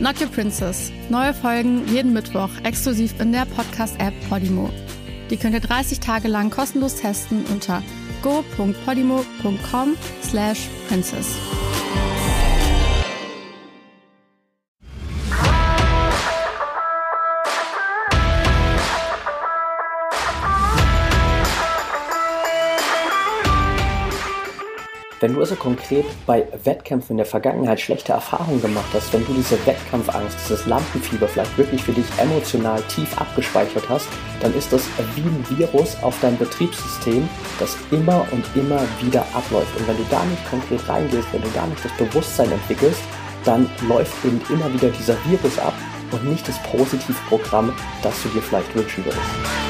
Not Your Princess. Neue Folgen jeden Mittwoch exklusiv in der Podcast-App Podimo. Die könnt ihr 30 Tage lang kostenlos testen unter go.podimo.com slash princess. Wenn du also konkret bei Wettkämpfen in der Vergangenheit schlechte Erfahrungen gemacht hast, wenn du diese Wettkampfangst, dieses Lampenfieber vielleicht wirklich für dich emotional tief abgespeichert hast, dann ist das wie ein Virus auf dein Betriebssystem, das immer und immer wieder abläuft. Und wenn du da nicht konkret reingehst, wenn du da nicht das Bewusstsein entwickelst, dann läuft eben immer wieder dieser Virus ab und nicht das Positivprogramm, das du dir vielleicht wünschen würdest.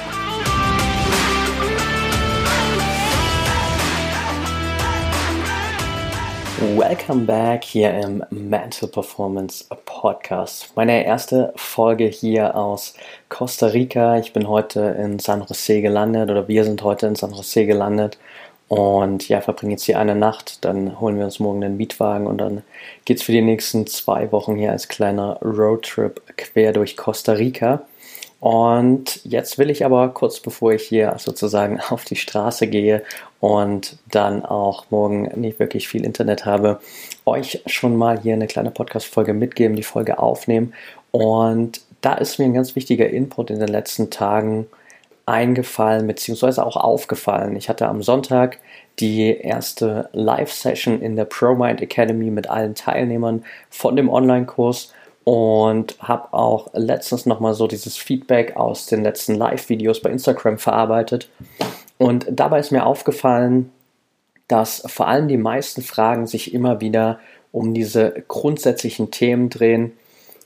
Welcome back hier im Mental Performance Podcast. Meine erste Folge hier aus Costa Rica. Ich bin heute in San Jose gelandet oder wir sind heute in San Jose gelandet und ja, verbringen jetzt hier eine Nacht. Dann holen wir uns morgen den Mietwagen und dann geht es für die nächsten zwei Wochen hier als kleiner Roadtrip quer durch Costa Rica. Und jetzt will ich aber kurz bevor ich hier sozusagen auf die Straße gehe und dann auch morgen nicht wirklich viel Internet habe, euch schon mal hier eine kleine Podcast-Folge mitgeben, die Folge aufnehmen. Und da ist mir ein ganz wichtiger Input in den letzten Tagen eingefallen, beziehungsweise auch aufgefallen. Ich hatte am Sonntag die erste Live-Session in der ProMind Academy mit allen Teilnehmern von dem Online-Kurs und habe auch letztens nochmal so dieses Feedback aus den letzten Live-Videos bei Instagram verarbeitet. Und dabei ist mir aufgefallen, dass vor allem die meisten Fragen sich immer wieder um diese grundsätzlichen Themen drehen.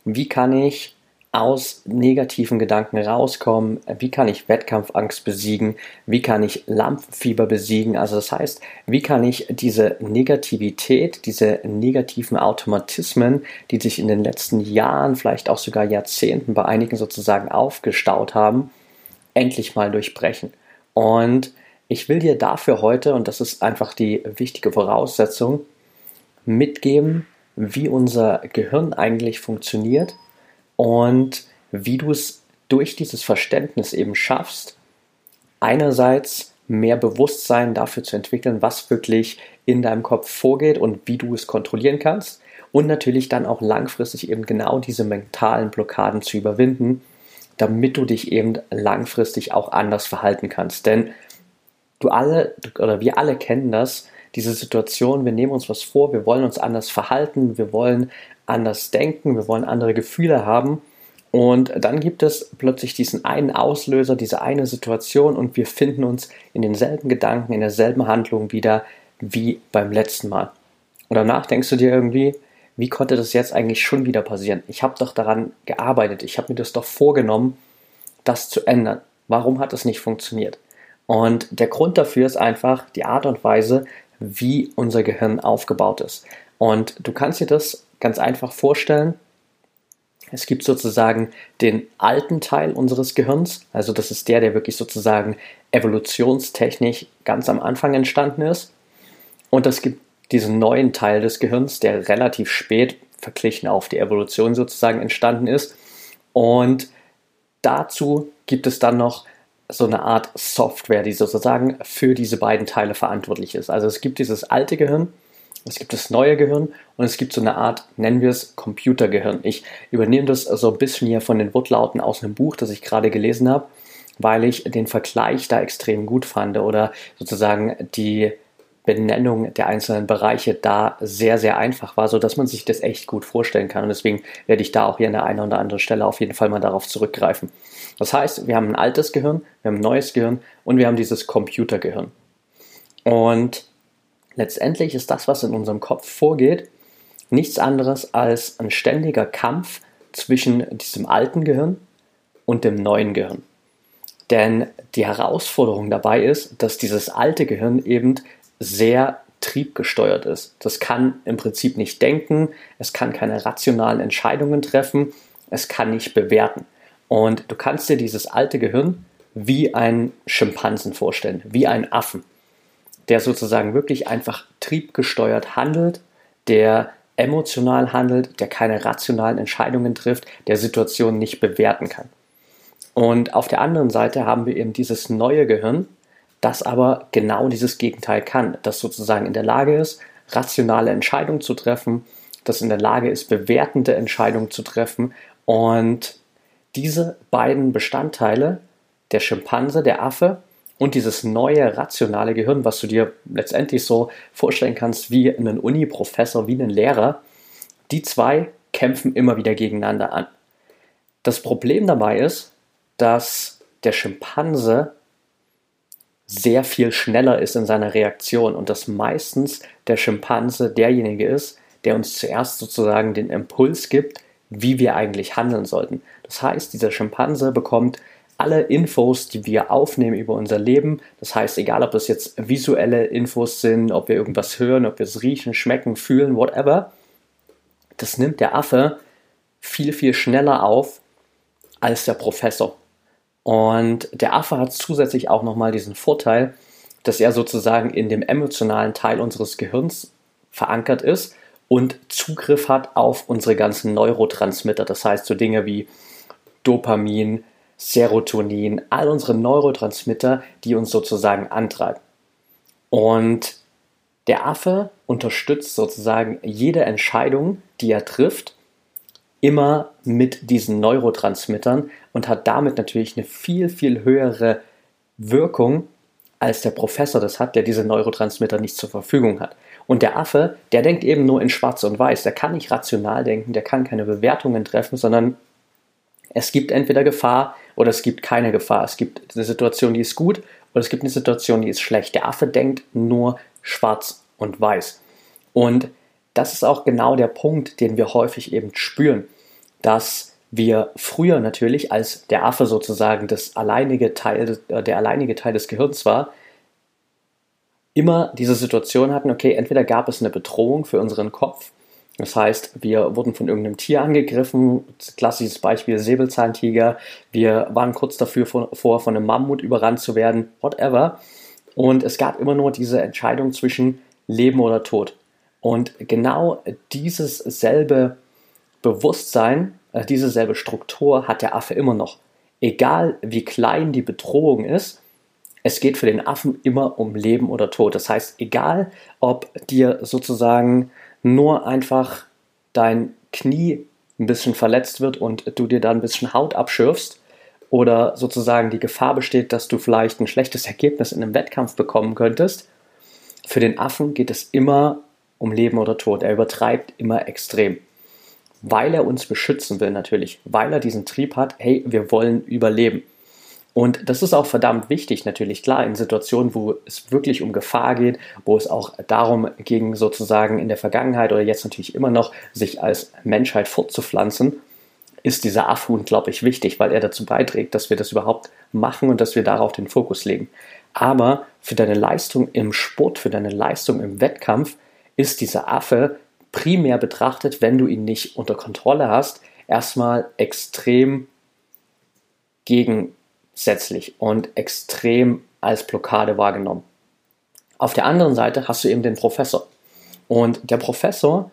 Wie kann ich aus negativen Gedanken rauskommen? Wie kann ich Wettkampfangst besiegen? Wie kann ich Lampenfieber besiegen? Also das heißt, wie kann ich diese Negativität, diese negativen Automatismen, die sich in den letzten Jahren, vielleicht auch sogar Jahrzehnten bei einigen sozusagen aufgestaut haben, endlich mal durchbrechen? Und ich will dir dafür heute, und das ist einfach die wichtige Voraussetzung, mitgeben, wie unser Gehirn eigentlich funktioniert, und wie du es durch dieses Verständnis eben schaffst, einerseits mehr Bewusstsein dafür zu entwickeln, was wirklich in deinem Kopf vorgeht und wie du es kontrollieren kannst und natürlich dann auch langfristig eben genau diese mentalen Blockaden zu überwinden, damit du dich eben langfristig auch anders verhalten kannst. Denn du alle oder wir alle kennen das, diese Situation, wir nehmen uns was vor, wir wollen uns anders verhalten, wir wollen anders denken, wir wollen andere Gefühle haben. Und dann gibt es plötzlich diesen einen Auslöser, diese eine Situation und wir finden uns in denselben Gedanken, in derselben Handlung wieder wie beim letzten Mal. Und danach denkst du dir irgendwie, wie konnte das jetzt eigentlich schon wieder passieren? Ich habe doch daran gearbeitet, ich habe mir das doch vorgenommen, das zu ändern. Warum hat es nicht funktioniert? Und der Grund dafür ist einfach die Art und Weise, wie unser Gehirn aufgebaut ist. Und du kannst dir das ganz einfach vorstellen. Es gibt sozusagen den alten Teil unseres Gehirns, also das ist der, der wirklich sozusagen evolutionstechnisch ganz am Anfang entstanden ist. Und es gibt diesen neuen Teil des Gehirns, der relativ spät verglichen auf die Evolution sozusagen entstanden ist. Und dazu gibt es dann noch so eine Art Software, die sozusagen für diese beiden Teile verantwortlich ist. Also es gibt dieses alte Gehirn, es gibt das neue Gehirn und es gibt so eine Art, nennen wir es Computergehirn. Ich übernehme das so ein bisschen hier von den Wortlauten aus einem Buch, das ich gerade gelesen habe. weil ich den Vergleich da extrem gut fand oder sozusagen die Benennung der einzelnen Bereiche da sehr, sehr einfach war, sodass man sich das echt gut vorstellen kann. Und deswegen werde ich da auch hier an der einen oder anderen Stelle auf jeden Fall mal darauf zurückgreifen. Das heißt, wir haben ein altes Gehirn, wir haben ein neues Gehirn und wir haben dieses Computergehirn. Und letztendlich ist das, was in unserem Kopf vorgeht, nichts anderes als ein ständiger Kampf zwischen diesem alten Gehirn und dem neuen Gehirn. Denn die Herausforderung dabei ist, dass dieses alte Gehirn eben sehr triebgesteuert ist. Das kann im Prinzip nicht denken, es kann keine rationalen Entscheidungen treffen, es kann nicht bewerten. Und du kannst dir dieses alte Gehirn wie ein Schimpansen vorstellen, wie ein Affen, der sozusagen wirklich einfach triebgesteuert handelt, der emotional handelt, der keine rationalen Entscheidungen trifft, der Situationen nicht bewerten kann. Und auf der anderen Seite haben wir eben dieses neue Gehirn, das aber genau dieses Gegenteil kann, das sozusagen in der Lage ist, rationale Entscheidungen zu treffen, das in der Lage ist, bewertende Entscheidungen zu treffen. Und diese beiden Bestandteile, der Schimpanse, der Affe und dieses neue rationale Gehirn, was du dir letztendlich so vorstellen kannst wie einen Uni-Professor, wie einen Lehrer, die zwei kämpfen immer wieder gegeneinander an. Das Problem dabei ist, dass der Schimpanse sehr viel schneller ist in seiner Reaktion und dass meistens der Schimpanse derjenige ist, der uns zuerst sozusagen den Impuls gibt, wie wir eigentlich handeln sollten. Das heißt, dieser Schimpanse bekommt alle Infos, die wir aufnehmen über unser Leben. Das heißt, egal ob das jetzt visuelle Infos sind, ob wir irgendwas hören, ob wir es riechen, schmecken, fühlen, whatever, das nimmt der Affe viel, viel schneller auf als der Professor. Und der Affe hat zusätzlich auch nochmal diesen Vorteil, dass er sozusagen in dem emotionalen Teil unseres Gehirns verankert ist und Zugriff hat auf unsere ganzen Neurotransmitter. Das heißt so Dinge wie Dopamin, Serotonin, all unsere Neurotransmitter, die uns sozusagen antreiben. Und der Affe unterstützt sozusagen jede Entscheidung, die er trifft, immer mit diesen Neurotransmittern und hat damit natürlich eine viel, viel höhere Wirkung, als der Professor das hat, der diese Neurotransmitter nicht zur Verfügung hat. Und der Affe, der denkt eben nur in Schwarz und Weiß. Der kann nicht rational denken, der kann keine Bewertungen treffen, sondern es gibt entweder Gefahr oder es gibt keine Gefahr. Es gibt eine Situation, die ist gut oder es gibt eine Situation, die ist schlecht. Der Affe denkt nur schwarz und weiß. Und das ist auch genau der Punkt, den wir häufig eben spüren dass wir früher natürlich, als der Affe sozusagen das alleinige Teil, äh, der alleinige Teil des Gehirns war, immer diese Situation hatten, okay, entweder gab es eine Bedrohung für unseren Kopf, das heißt, wir wurden von irgendeinem Tier angegriffen, klassisches Beispiel Säbelzahntiger, wir waren kurz dafür vor, von einem Mammut überrannt zu werden, whatever. Und es gab immer nur diese Entscheidung zwischen Leben oder Tod. Und genau dieses selbe Bewusstsein, äh, diese selbe Struktur hat der Affe immer noch. Egal wie klein die Bedrohung ist, es geht für den Affen immer um Leben oder Tod. Das heißt, egal ob dir sozusagen nur einfach dein Knie ein bisschen verletzt wird und du dir da ein bisschen Haut abschürfst oder sozusagen die Gefahr besteht, dass du vielleicht ein schlechtes Ergebnis in einem Wettkampf bekommen könntest, für den Affen geht es immer um Leben oder Tod. Er übertreibt immer extrem weil er uns beschützen will natürlich, weil er diesen Trieb hat, hey, wir wollen überleben. Und das ist auch verdammt wichtig, natürlich klar, in Situationen, wo es wirklich um Gefahr geht, wo es auch darum ging, sozusagen in der Vergangenheit oder jetzt natürlich immer noch, sich als Menschheit fortzupflanzen, ist dieser Affe unglaublich wichtig, weil er dazu beiträgt, dass wir das überhaupt machen und dass wir darauf den Fokus legen. Aber für deine Leistung im Sport, für deine Leistung im Wettkampf ist dieser Affe primär betrachtet, wenn du ihn nicht unter Kontrolle hast, erstmal extrem gegensätzlich und extrem als Blockade wahrgenommen. Auf der anderen Seite hast du eben den Professor. Und der Professor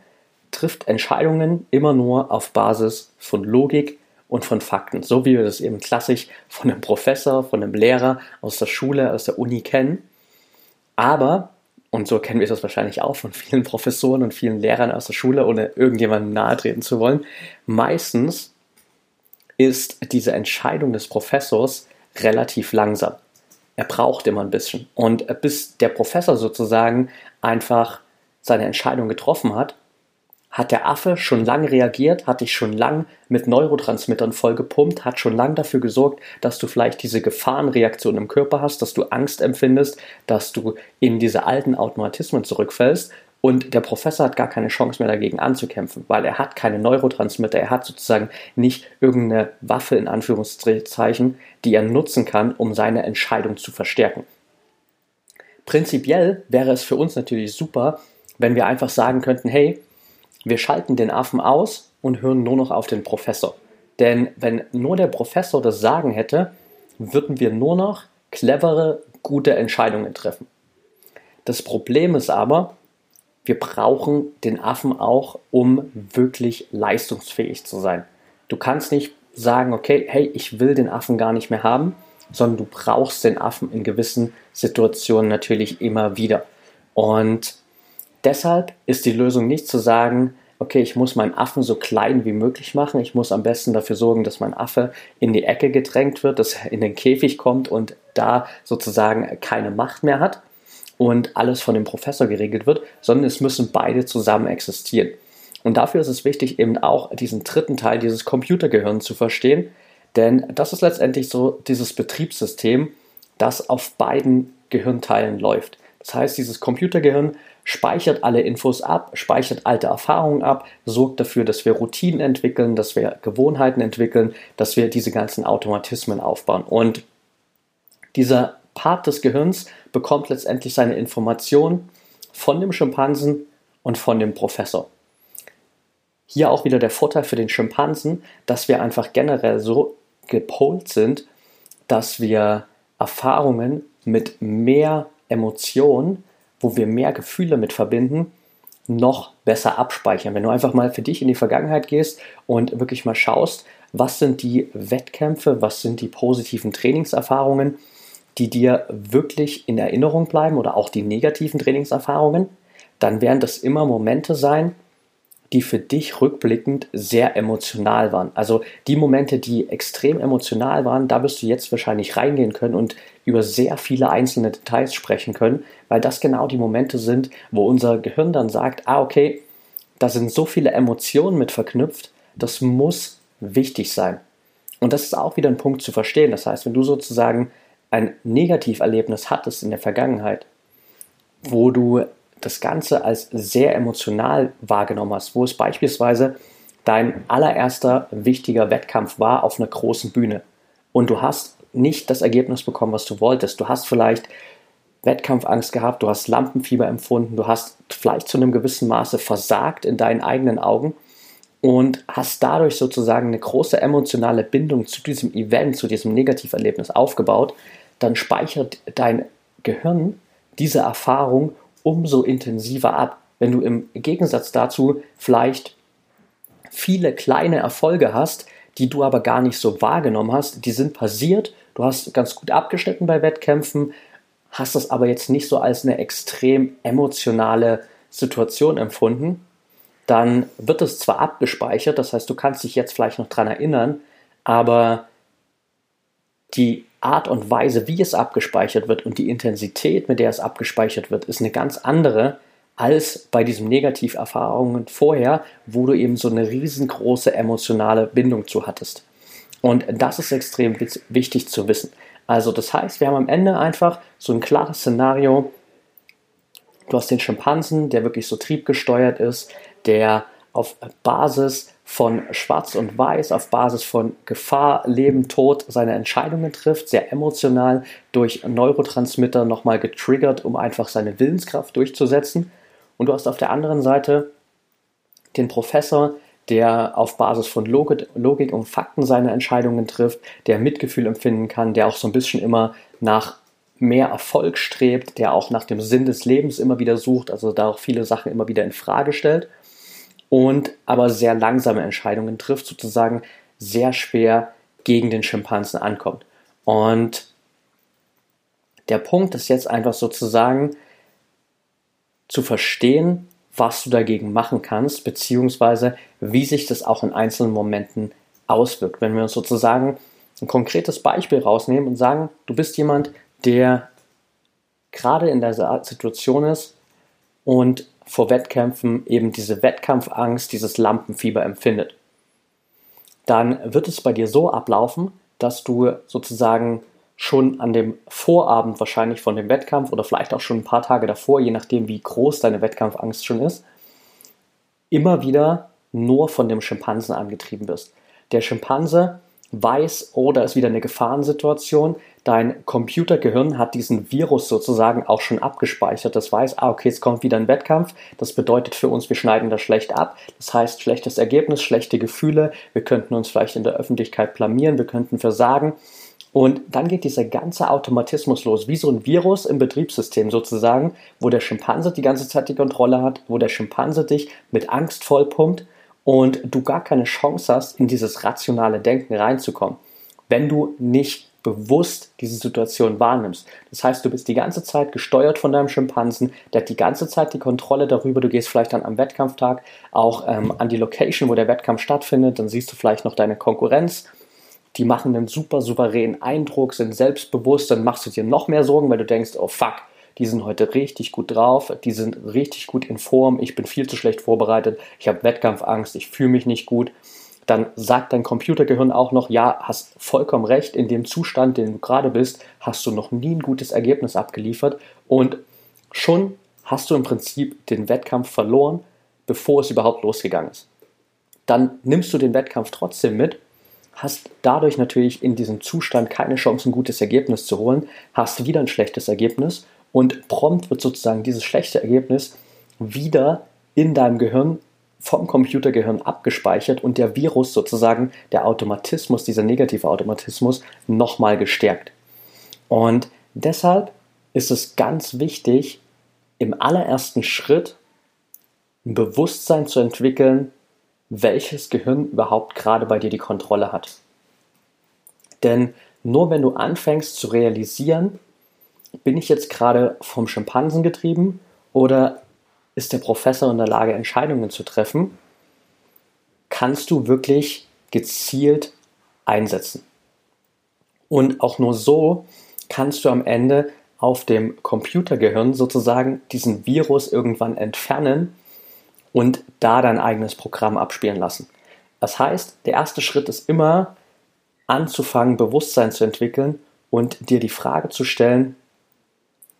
trifft Entscheidungen immer nur auf Basis von Logik und von Fakten, so wie wir das eben klassisch von einem Professor, von einem Lehrer aus der Schule, aus der Uni kennen. Aber und so kennen wir das wahrscheinlich auch von vielen Professoren und vielen Lehrern aus der Schule, ohne irgendjemandem nahe treten zu wollen. Meistens ist diese Entscheidung des Professors relativ langsam. Er braucht immer ein bisschen. Und bis der Professor sozusagen einfach seine Entscheidung getroffen hat, hat der Affe schon lang reagiert, hat dich schon lang mit Neurotransmittern vollgepumpt, hat schon lang dafür gesorgt, dass du vielleicht diese Gefahrenreaktion im Körper hast, dass du Angst empfindest, dass du in diese alten Automatismen zurückfällst. Und der Professor hat gar keine Chance mehr dagegen anzukämpfen, weil er hat keine Neurotransmitter, er hat sozusagen nicht irgendeine Waffe in Anführungszeichen, die er nutzen kann, um seine Entscheidung zu verstärken. Prinzipiell wäre es für uns natürlich super, wenn wir einfach sagen könnten, hey, wir schalten den Affen aus und hören nur noch auf den Professor. Denn wenn nur der Professor das Sagen hätte, würden wir nur noch clevere, gute Entscheidungen treffen. Das Problem ist aber, wir brauchen den Affen auch, um wirklich leistungsfähig zu sein. Du kannst nicht sagen, okay, hey, ich will den Affen gar nicht mehr haben, sondern du brauchst den Affen in gewissen Situationen natürlich immer wieder. Und Deshalb ist die Lösung nicht zu sagen, okay, ich muss meinen Affen so klein wie möglich machen. Ich muss am besten dafür sorgen, dass mein Affe in die Ecke gedrängt wird, dass er in den Käfig kommt und da sozusagen keine Macht mehr hat und alles von dem Professor geregelt wird, sondern es müssen beide zusammen existieren. Und dafür ist es wichtig, eben auch diesen dritten Teil, dieses Computergehirn zu verstehen, denn das ist letztendlich so dieses Betriebssystem, das auf beiden Gehirnteilen läuft. Das heißt, dieses Computergehirn speichert alle Infos ab, speichert alte Erfahrungen ab, sorgt dafür, dass wir Routinen entwickeln, dass wir Gewohnheiten entwickeln, dass wir diese ganzen Automatismen aufbauen. Und dieser Part des Gehirns bekommt letztendlich seine Informationen von dem Schimpansen und von dem Professor. Hier auch wieder der Vorteil für den Schimpansen, dass wir einfach generell so gepolt sind, dass wir Erfahrungen mit mehr Emotionen wo wir mehr Gefühle mit verbinden, noch besser abspeichern. Wenn du einfach mal für dich in die Vergangenheit gehst und wirklich mal schaust, was sind die Wettkämpfe, was sind die positiven Trainingserfahrungen, die dir wirklich in Erinnerung bleiben oder auch die negativen Trainingserfahrungen, dann werden das immer Momente sein, die für dich rückblickend sehr emotional waren. Also die Momente, die extrem emotional waren, da wirst du jetzt wahrscheinlich reingehen können und über sehr viele einzelne Details sprechen können, weil das genau die Momente sind, wo unser Gehirn dann sagt, ah okay, da sind so viele Emotionen mit verknüpft, das muss wichtig sein. Und das ist auch wieder ein Punkt zu verstehen. Das heißt, wenn du sozusagen ein Negativerlebnis hattest in der Vergangenheit, wo du das Ganze als sehr emotional wahrgenommen hast, wo es beispielsweise dein allererster wichtiger Wettkampf war auf einer großen Bühne und du hast nicht das Ergebnis bekommen, was du wolltest. Du hast vielleicht Wettkampfangst gehabt, du hast Lampenfieber empfunden, du hast vielleicht zu einem gewissen Maße versagt in deinen eigenen Augen und hast dadurch sozusagen eine große emotionale Bindung zu diesem Event, zu diesem Negativerlebnis aufgebaut, dann speichert dein Gehirn diese Erfahrung umso intensiver ab. Wenn du im Gegensatz dazu vielleicht viele kleine Erfolge hast, die du aber gar nicht so wahrgenommen hast, die sind passiert, du hast ganz gut abgeschnitten bei Wettkämpfen, hast das aber jetzt nicht so als eine extrem emotionale Situation empfunden, dann wird es zwar abgespeichert, das heißt, du kannst dich jetzt vielleicht noch daran erinnern, aber die Art und Weise, wie es abgespeichert wird und die Intensität, mit der es abgespeichert wird, ist eine ganz andere als bei diesen Negativerfahrungen vorher, wo du eben so eine riesengroße emotionale Bindung zu hattest. Und das ist extrem wichtig zu wissen. Also das heißt, wir haben am Ende einfach so ein klares Szenario. Du hast den Schimpansen, der wirklich so triebgesteuert ist, der auf Basis von Schwarz und Weiß auf Basis von Gefahr, Leben, Tod seine Entscheidungen trifft, sehr emotional durch Neurotransmitter nochmal getriggert, um einfach seine Willenskraft durchzusetzen. Und du hast auf der anderen Seite den Professor, der auf Basis von Logik, und Fakten seine Entscheidungen trifft, der Mitgefühl empfinden kann, der auch so ein bisschen immer nach mehr Erfolg strebt, der auch nach dem Sinn des Lebens immer wieder sucht, also da auch viele Sachen immer wieder in Frage stellt und aber sehr langsame Entscheidungen trifft, sozusagen sehr schwer gegen den Schimpansen ankommt. Und der Punkt ist jetzt einfach sozusagen zu verstehen, was du dagegen machen kannst, beziehungsweise wie sich das auch in einzelnen Momenten auswirkt. Wenn wir uns sozusagen ein konkretes Beispiel rausnehmen und sagen, du bist jemand, der gerade in dieser Situation ist und vor Wettkämpfen eben diese Wettkampfangst, dieses Lampenfieber empfindet. Dann wird es bei dir so ablaufen, dass du sozusagen schon an dem Vorabend wahrscheinlich von dem Wettkampf oder vielleicht auch schon ein paar Tage davor, je nachdem wie groß deine Wettkampfangst schon ist, immer wieder nur von dem Schimpansen angetrieben bist. Der Schimpanse weiß, oh, da ist wieder eine Gefahrensituation. Dein Computergehirn hat diesen Virus sozusagen auch schon abgespeichert. Das weiß, ah, okay, es kommt wieder ein Wettkampf. Das bedeutet für uns, wir schneiden das schlecht ab. Das heißt, schlechtes Ergebnis, schlechte Gefühle. Wir könnten uns vielleicht in der Öffentlichkeit blamieren. Wir könnten versagen. Und dann geht dieser ganze Automatismus los, wie so ein Virus im Betriebssystem sozusagen, wo der Schimpanse die ganze Zeit die Kontrolle hat, wo der Schimpanse dich mit Angst vollpumpt und du gar keine Chance hast, in dieses rationale Denken reinzukommen, wenn du nicht bewusst diese Situation wahrnimmst. Das heißt, du bist die ganze Zeit gesteuert von deinem Schimpansen, der hat die ganze Zeit die Kontrolle darüber. Du gehst vielleicht dann am Wettkampftag auch ähm, an die Location, wo der Wettkampf stattfindet, dann siehst du vielleicht noch deine Konkurrenz. Die machen einen super souveränen Eindruck, sind selbstbewusst, dann machst du dir noch mehr Sorgen, weil du denkst, oh fuck, die sind heute richtig gut drauf, die sind richtig gut in Form, ich bin viel zu schlecht vorbereitet, ich habe Wettkampfangst, ich fühle mich nicht gut. Dann sagt dein Computergehirn auch noch, ja, hast vollkommen recht, in dem Zustand, den du gerade bist, hast du noch nie ein gutes Ergebnis abgeliefert und schon hast du im Prinzip den Wettkampf verloren, bevor es überhaupt losgegangen ist. Dann nimmst du den Wettkampf trotzdem mit hast dadurch natürlich in diesem Zustand keine Chance, ein gutes Ergebnis zu holen, hast wieder ein schlechtes Ergebnis und prompt wird sozusagen dieses schlechte Ergebnis wieder in deinem Gehirn vom Computergehirn abgespeichert und der Virus sozusagen, der Automatismus, dieser negative Automatismus nochmal gestärkt. Und deshalb ist es ganz wichtig, im allerersten Schritt ein Bewusstsein zu entwickeln, welches Gehirn überhaupt gerade bei dir die Kontrolle hat. Denn nur wenn du anfängst zu realisieren, bin ich jetzt gerade vom Schimpansen getrieben oder ist der Professor in der Lage, Entscheidungen zu treffen, kannst du wirklich gezielt einsetzen. Und auch nur so kannst du am Ende auf dem Computergehirn sozusagen diesen Virus irgendwann entfernen und da dein eigenes Programm abspielen lassen. Das heißt, der erste Schritt ist immer anzufangen, Bewusstsein zu entwickeln und dir die Frage zu stellen,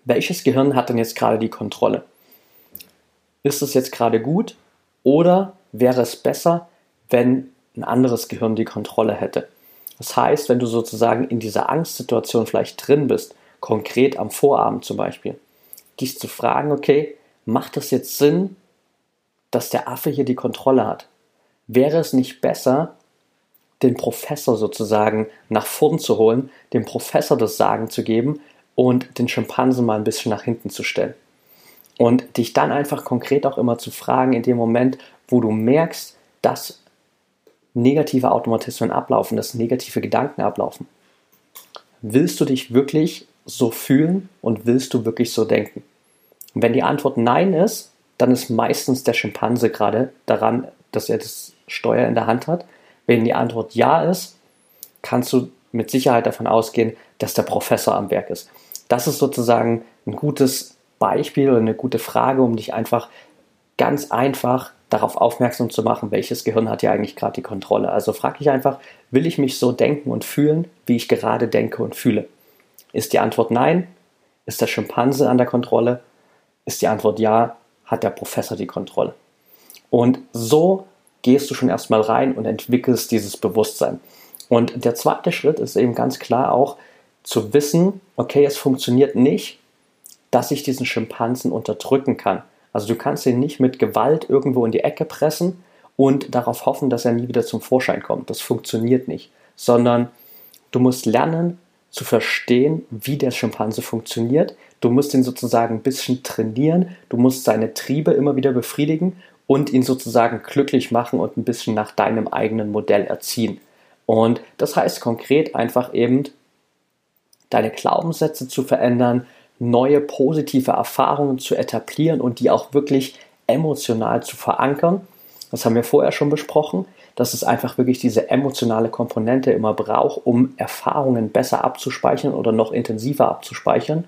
welches Gehirn hat denn jetzt gerade die Kontrolle? Ist es jetzt gerade gut oder wäre es besser, wenn ein anderes Gehirn die Kontrolle hätte? Das heißt, wenn du sozusagen in dieser Angstsituation vielleicht drin bist, konkret am Vorabend zum Beispiel, dich zu fragen, okay, macht es jetzt Sinn, dass der Affe hier die Kontrolle hat? Wäre es nicht besser, den Professor sozusagen nach vorn zu holen, dem Professor das Sagen zu geben und den Schimpansen mal ein bisschen nach hinten zu stellen? Und dich dann einfach konkret auch immer zu fragen, in dem Moment, wo du merkst, dass negative Automatismen ablaufen, dass negative Gedanken ablaufen. Willst du dich wirklich so fühlen und willst du wirklich so denken? Und wenn die Antwort Nein ist, dann ist meistens der Schimpanse gerade daran, dass er das Steuer in der Hand hat. Wenn die Antwort ja ist, kannst du mit Sicherheit davon ausgehen, dass der Professor am Werk ist. Das ist sozusagen ein gutes Beispiel oder eine gute Frage, um dich einfach ganz einfach darauf aufmerksam zu machen, welches Gehirn hat ja eigentlich gerade die Kontrolle. Also frag dich einfach, will ich mich so denken und fühlen, wie ich gerade denke und fühle? Ist die Antwort nein? Ist der Schimpanse an der Kontrolle? Ist die Antwort ja? hat der Professor die Kontrolle. Und so gehst du schon erstmal rein und entwickelst dieses Bewusstsein. Und der zweite Schritt ist eben ganz klar auch zu wissen, okay, es funktioniert nicht, dass ich diesen Schimpansen unterdrücken kann. Also du kannst ihn nicht mit Gewalt irgendwo in die Ecke pressen und darauf hoffen, dass er nie wieder zum Vorschein kommt. Das funktioniert nicht. Sondern du musst lernen zu verstehen, wie der Schimpanse funktioniert, Du musst ihn sozusagen ein bisschen trainieren, du musst seine Triebe immer wieder befriedigen und ihn sozusagen glücklich machen und ein bisschen nach deinem eigenen Modell erziehen. Und das heißt konkret einfach eben, deine Glaubenssätze zu verändern, neue positive Erfahrungen zu etablieren und die auch wirklich emotional zu verankern. Das haben wir vorher schon besprochen. dass es einfach wirklich diese emotionale Komponente immer braucht, um Erfahrungen besser abzuspeichern oder noch intensiver abzuspeichern.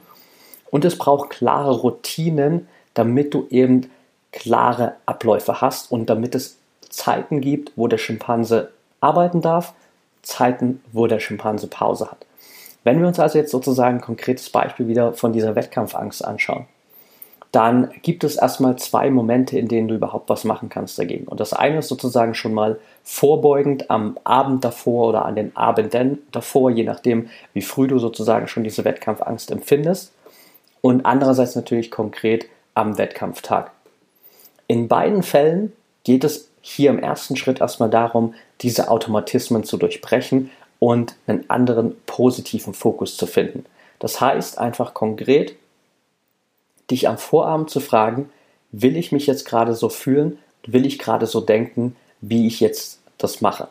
Und es braucht klare Routinen, damit du eben klare Abläufe hast und damit es Zeiten gibt, wo der Schimpanse arbeiten darf, Zeiten, wo der Schimpanse Pause hat. Wenn wir uns also jetzt sozusagen ein konkretes Beispiel wieder von dieser Wettkampfangst anschauen, dann gibt es erstmal zwei Momente, in denen du überhaupt was machen kannst dagegen. Und das eine ist sozusagen schon mal vorbeugend am Abend davor oder an den Abenden davor, je nachdem, wie früh du sozusagen schon diese Wettkampfangst empfindest. Und andererseits natürlich konkret am Wettkampftag. In beiden Fällen geht es hier im ersten Schritt erstmal darum, diese Automatismen zu durchbrechen und einen anderen positiven Fokus zu finden. Das heißt einfach konkret, dich am Vorabend zu fragen, will ich mich jetzt gerade so fühlen, will ich gerade so denken, wie ich jetzt das mache?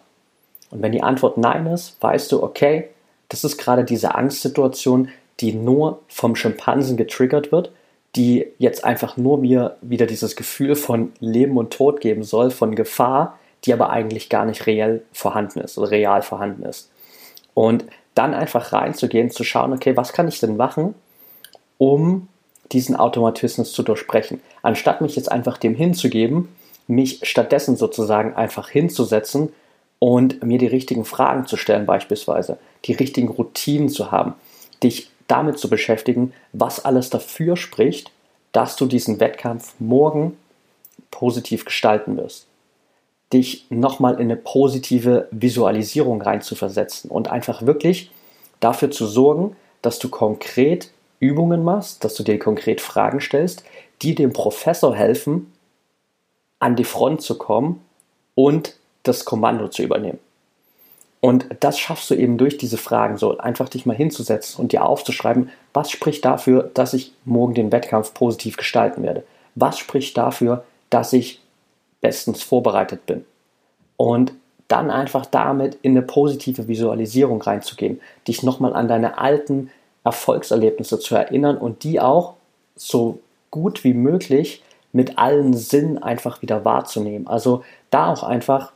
Und wenn die Antwort Nein ist, weißt du, okay, das ist gerade diese Angstsituation, die nur vom Schimpansen getriggert wird, die jetzt einfach nur mir wieder dieses Gefühl von Leben und Tod geben soll, von Gefahr, die aber eigentlich gar nicht reell vorhanden ist oder real vorhanden ist. Und dann einfach reinzugehen, zu schauen, okay, was kann ich denn machen, um diesen Automatismus zu durchbrechen. Anstatt mich jetzt einfach dem hinzugeben, mich stattdessen sozusagen einfach hinzusetzen und mir die richtigen Fragen zu stellen beispielsweise, die richtigen Routinen zu haben, dich damit zu beschäftigen, was alles dafür spricht, dass du diesen Wettkampf morgen positiv gestalten wirst. Dich nochmal in eine positive Visualisierung reinzuversetzen und einfach wirklich dafür zu sorgen, dass du konkret Übungen machst, dass du dir konkret Fragen stellst, die dem Professor helfen, an die Front zu kommen und das Kommando zu übernehmen. Und das schaffst du eben durch diese Fragen so, einfach dich mal hinzusetzen und dir aufzuschreiben, was spricht dafür, dass ich morgen den Wettkampf positiv gestalten werde? Was spricht dafür, dass ich bestens vorbereitet bin? Und dann einfach damit in eine positive Visualisierung reinzugehen, dich nochmal an deine alten Erfolgserlebnisse zu erinnern und die auch so gut wie möglich mit allen Sinnen einfach wieder wahrzunehmen. Also da auch einfach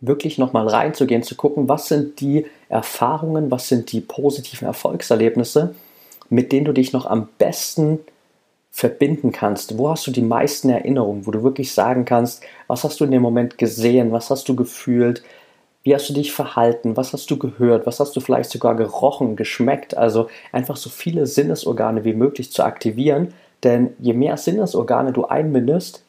wirklich nochmal reinzugehen, zu gucken, was sind die Erfahrungen, was sind die positiven Erfolgserlebnisse, mit denen du dich noch am besten verbinden kannst. Wo hast du die meisten Erinnerungen, wo du wirklich sagen kannst, was hast du in dem Moment gesehen, was hast du gefühlt, wie hast du dich verhalten? Was hast du gehört? Was hast du vielleicht sogar gerochen, geschmeckt? Also einfach so viele Sinnesorgane wie möglich zu aktivieren. Denn je mehr Sinnesorgane du einbindest,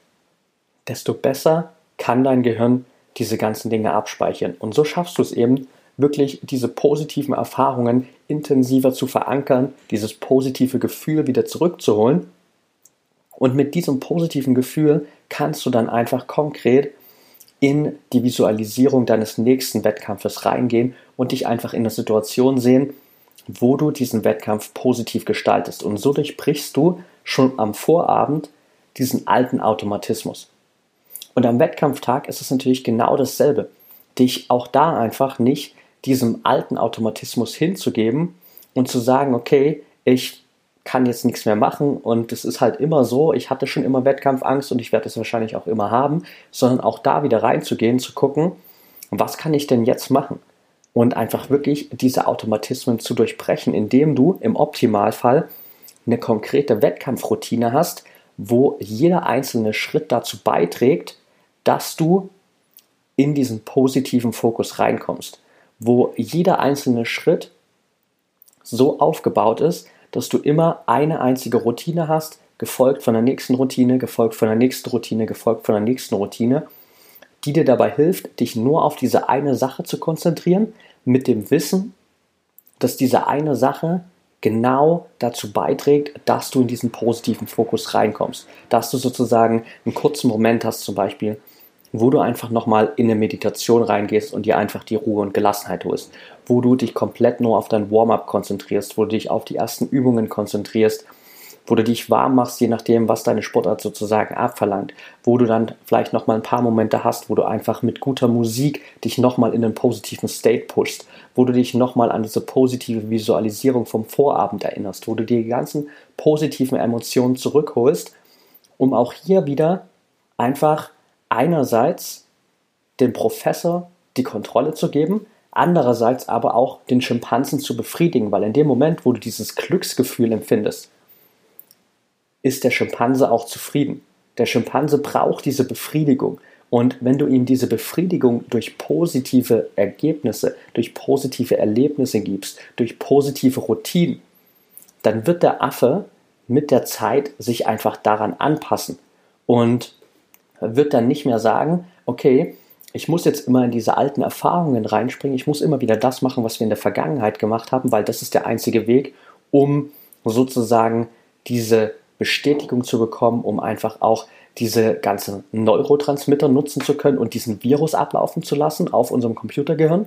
desto besser kann dein Gehirn diese ganzen Dinge abspeichern. Und so schaffst du es eben, wirklich diese positiven Erfahrungen intensiver zu verankern, dieses positive Gefühl wieder zurückzuholen. Und mit diesem positiven Gefühl kannst du dann einfach konkret in die Visualisierung deines nächsten Wettkampfes reingehen und dich einfach in eine Situation sehen, wo du diesen Wettkampf positiv gestaltest. Und so durchbrichst du schon am Vorabend diesen alten Automatismus. Und am Wettkampftag ist es natürlich genau dasselbe. Dich auch da einfach nicht diesem alten Automatismus hinzugeben und zu sagen, okay, ich kann jetzt nichts mehr machen und es ist halt immer so, ich hatte schon immer Wettkampfangst und ich werde es wahrscheinlich auch immer haben, sondern auch da wieder reinzugehen, zu gucken, was kann ich denn jetzt machen? Und einfach wirklich diese Automatismen zu durchbrechen, indem du im Optimalfall eine konkrete Wettkampfroutine hast, wo jeder einzelne Schritt dazu beiträgt, dass du in diesen positiven Fokus reinkommst, wo jeder einzelne Schritt so aufgebaut ist, dass du immer eine einzige Routine hast, gefolgt von der nächsten Routine, gefolgt von der nächsten Routine, gefolgt von der nächsten Routine, die dir dabei hilft, dich nur auf diese eine Sache zu konzentrieren, mit dem Wissen, dass diese eine Sache genau dazu beiträgt, dass du in diesen positiven Fokus reinkommst. Dass du sozusagen einen kurzen Moment hast, zum Beispiel, wo du einfach nochmal in eine Meditation reingehst und dir einfach die Ruhe und Gelassenheit holst, wo du dich komplett nur auf dein Warm-up konzentrierst, wo du dich auf die ersten Übungen konzentrierst, wo du dich warm machst, je nachdem, was deine Sportart sozusagen abverlangt, wo du dann vielleicht nochmal ein paar Momente hast, wo du einfach mit guter Musik dich nochmal in einen positiven State pushst, wo du dich nochmal an diese positive Visualisierung vom Vorabend erinnerst, wo du dir die ganzen positiven Emotionen zurückholst, um auch hier wieder einfach einerseits dem Professor die Kontrolle zu geben, andererseits aber auch den Schimpansen zu befriedigen, weil in dem Moment, wo du dieses Glücksgefühl empfindest, ist der Schimpanse auch zufrieden. Der Schimpanse braucht diese Befriedigung. Und wenn du ihm diese Befriedigung durch positive Ergebnisse, durch positive Erlebnisse gibst, durch positive Routinen, dann wird der Affe mit der Zeit sich einfach daran anpassen und wird dann nicht mehr sagen, okay, ich muss jetzt immer in diese alten Erfahrungen reinspringen, ich muss immer wieder das machen, was wir in der Vergangenheit gemacht haben, weil das ist der einzige Weg, um sozusagen diese Bestätigung zu bekommen, um einfach auch diese ganzen Neurotransmitter nutzen zu können und diesen Virus ablaufen zu lassen auf unserem Computergehirn,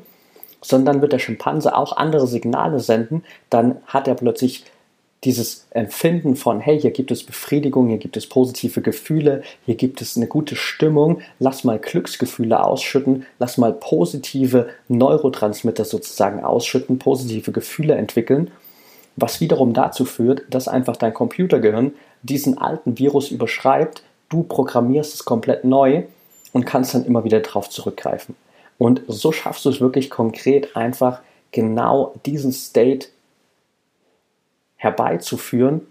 sondern wird der Schimpanse auch andere Signale senden, dann hat er plötzlich dieses Empfinden von, hey, hier gibt es Befriedigung, hier gibt es positive Gefühle, hier gibt es eine gute Stimmung, lass mal Glücksgefühle ausschütten, lass mal positive Neurotransmitter sozusagen ausschütten, positive Gefühle entwickeln, was wiederum dazu führt, dass einfach dein Computergehirn diesen alten Virus überschreibt, du programmierst es komplett neu und kannst dann immer wieder darauf zurückgreifen. Und so schaffst du es wirklich konkret einfach genau diesen State herbeizuführen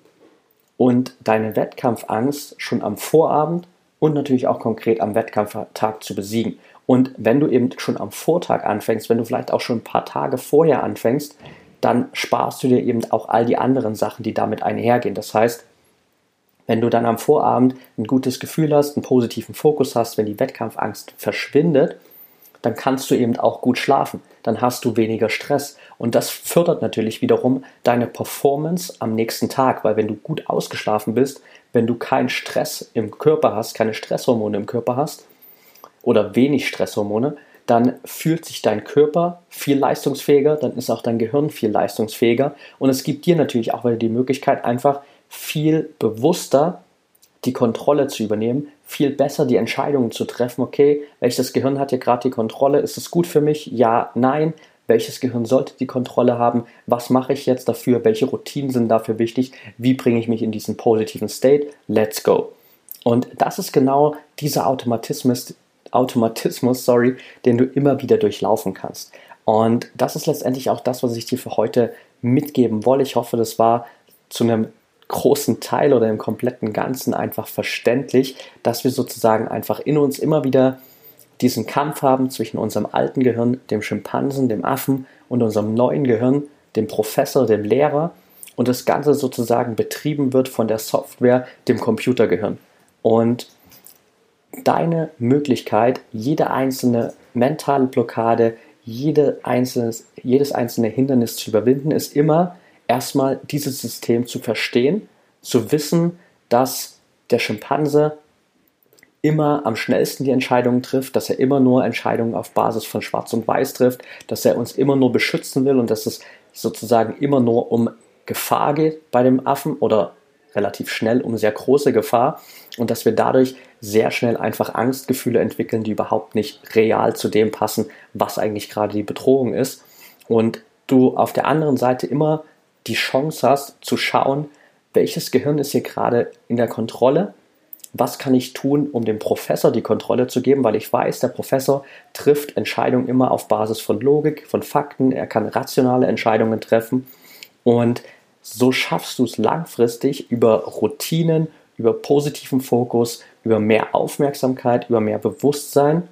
und deine Wettkampfangst schon am Vorabend und natürlich auch konkret am Wettkampftag zu besiegen. Und wenn du eben schon am Vortag anfängst, wenn du vielleicht auch schon ein paar Tage vorher anfängst, dann sparst du dir eben auch all die anderen Sachen, die damit einhergehen. Das heißt, wenn du dann am Vorabend ein gutes Gefühl hast, einen positiven Fokus hast, wenn die Wettkampfangst verschwindet, dann kannst du eben auch gut schlafen. Dann hast du weniger Stress. Und das fördert natürlich wiederum deine Performance am nächsten Tag, weil wenn du gut ausgeschlafen bist, wenn du keinen Stress im Körper hast, keine Stresshormone im Körper hast oder wenig Stresshormone, dann fühlt sich dein Körper viel leistungsfähiger, dann ist auch dein Gehirn viel leistungsfähiger und es gibt dir natürlich auch wieder die Möglichkeit, einfach viel bewusster die Kontrolle zu übernehmen, viel besser die Entscheidungen zu treffen, okay, welches Gehirn hat hier gerade die Kontrolle, ist es gut für mich? Ja, nein. Welches Gehirn sollte die Kontrolle haben? Was mache ich jetzt dafür? Welche Routinen sind dafür wichtig? Wie bringe ich mich in diesen positiven State? Let's go. Und das ist genau dieser Automatismus, Automatismus, sorry, den du immer wieder durchlaufen kannst. Und das ist letztendlich auch das, was ich dir für heute mitgeben wollte. Ich hoffe, das war zu einem großen Teil oder im kompletten Ganzen einfach verständlich, dass wir sozusagen einfach in uns immer wieder diesen Kampf haben zwischen unserem alten Gehirn, dem Schimpansen, dem Affen und unserem neuen Gehirn, dem Professor, dem Lehrer und das Ganze sozusagen betrieben wird von der Software, dem Computergehirn. Und deine Möglichkeit, jede einzelne mentale Blockade, jede einzelnes, jedes einzelne Hindernis zu überwinden, ist immer erstmal dieses System zu verstehen, zu wissen, dass der Schimpanse immer am schnellsten die Entscheidungen trifft, dass er immer nur Entscheidungen auf Basis von Schwarz und Weiß trifft, dass er uns immer nur beschützen will und dass es sozusagen immer nur um Gefahr geht bei dem Affen oder relativ schnell um sehr große Gefahr und dass wir dadurch sehr schnell einfach Angstgefühle entwickeln, die überhaupt nicht real zu dem passen, was eigentlich gerade die Bedrohung ist. Und du auf der anderen Seite immer die Chance hast zu schauen, welches Gehirn ist hier gerade in der Kontrolle, was kann ich tun, um dem Professor die Kontrolle zu geben, weil ich weiß, der Professor trifft Entscheidungen immer auf Basis von Logik, von Fakten, er kann rationale Entscheidungen treffen. Und so schaffst du es langfristig über Routinen, über positiven Fokus, über mehr Aufmerksamkeit, über mehr Bewusstsein,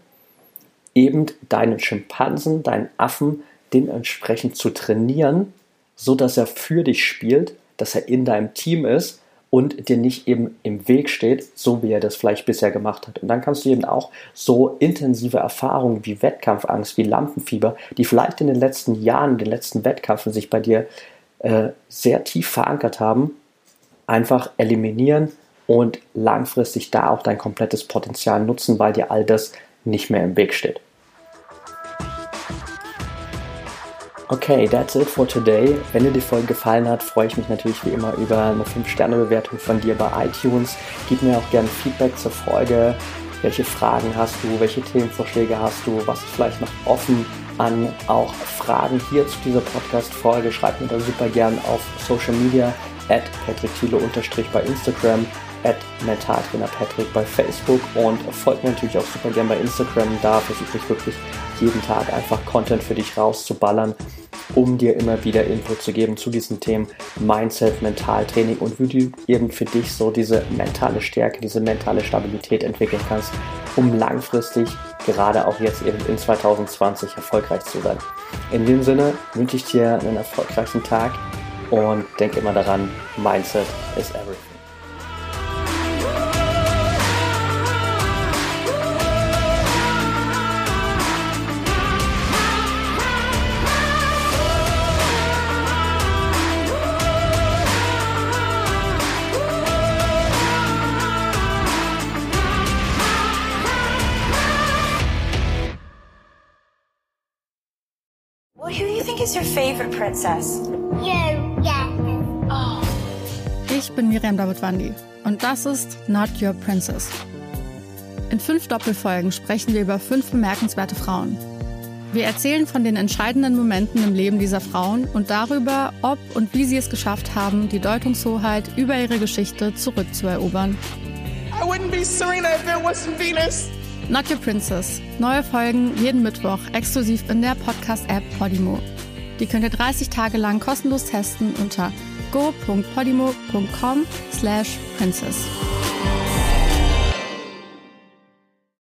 eben deinen Schimpansen, deinen Affen dementsprechend zu trainieren, so dass er für dich spielt, dass er in deinem Team ist und dir nicht eben im Weg steht, so wie er das vielleicht bisher gemacht hat. Und dann kannst du eben auch so intensive Erfahrungen wie Wettkampfangst, wie Lampenfieber, die vielleicht in den letzten Jahren, in den letzten Wettkämpfen sich bei dir äh, sehr tief verankert haben, einfach eliminieren und langfristig da auch dein komplettes Potenzial nutzen, weil dir all das nicht mehr im Weg steht. Okay, that's it for today. Wenn dir die Folge gefallen hat, freue ich mich natürlich wie immer über eine 5-Sterne-Bewertung von dir bei iTunes. Gib mir auch gerne Feedback zur Folge. Welche Fragen hast du? Welche Themenvorschläge hast du? Was ist vielleicht noch offen an auch Fragen hier zu dieser Podcast-Folge? Schreib mir da super gern auf Social Media at patrickthiele- bei Instagram at Mentaltrainer Patrick bei Facebook und folgt mir natürlich auch super gern bei Instagram. Da versuche ich wirklich jeden Tag einfach Content für dich rauszuballern, um dir immer wieder Input zu geben zu diesen Themen Mindset, Mentaltraining und wie du eben für dich so diese mentale Stärke, diese mentale Stabilität entwickeln kannst, um langfristig, gerade auch jetzt eben in 2020 erfolgreich zu sein. In dem Sinne wünsche ich dir einen erfolgreichen Tag und denk immer daran, Mindset is everything. Favorite princess? You, yeah. Oh. Ich bin Miriam Davidwandi und das ist Not Your Princess. In fünf Doppelfolgen sprechen wir über fünf bemerkenswerte Frauen. Wir erzählen von den entscheidenden Momenten im Leben dieser Frauen und darüber, ob und wie sie es geschafft haben, die Deutungshoheit über ihre Geschichte zurückzuerobern. I wouldn't be Serena if there wasn't Venus. Not Your Princess. Neue Folgen jeden Mittwoch exklusiv in der Podcast-App Podimo. Die könnt ihr 30 Tage lang kostenlos testen unter go.podimo.com slash princess.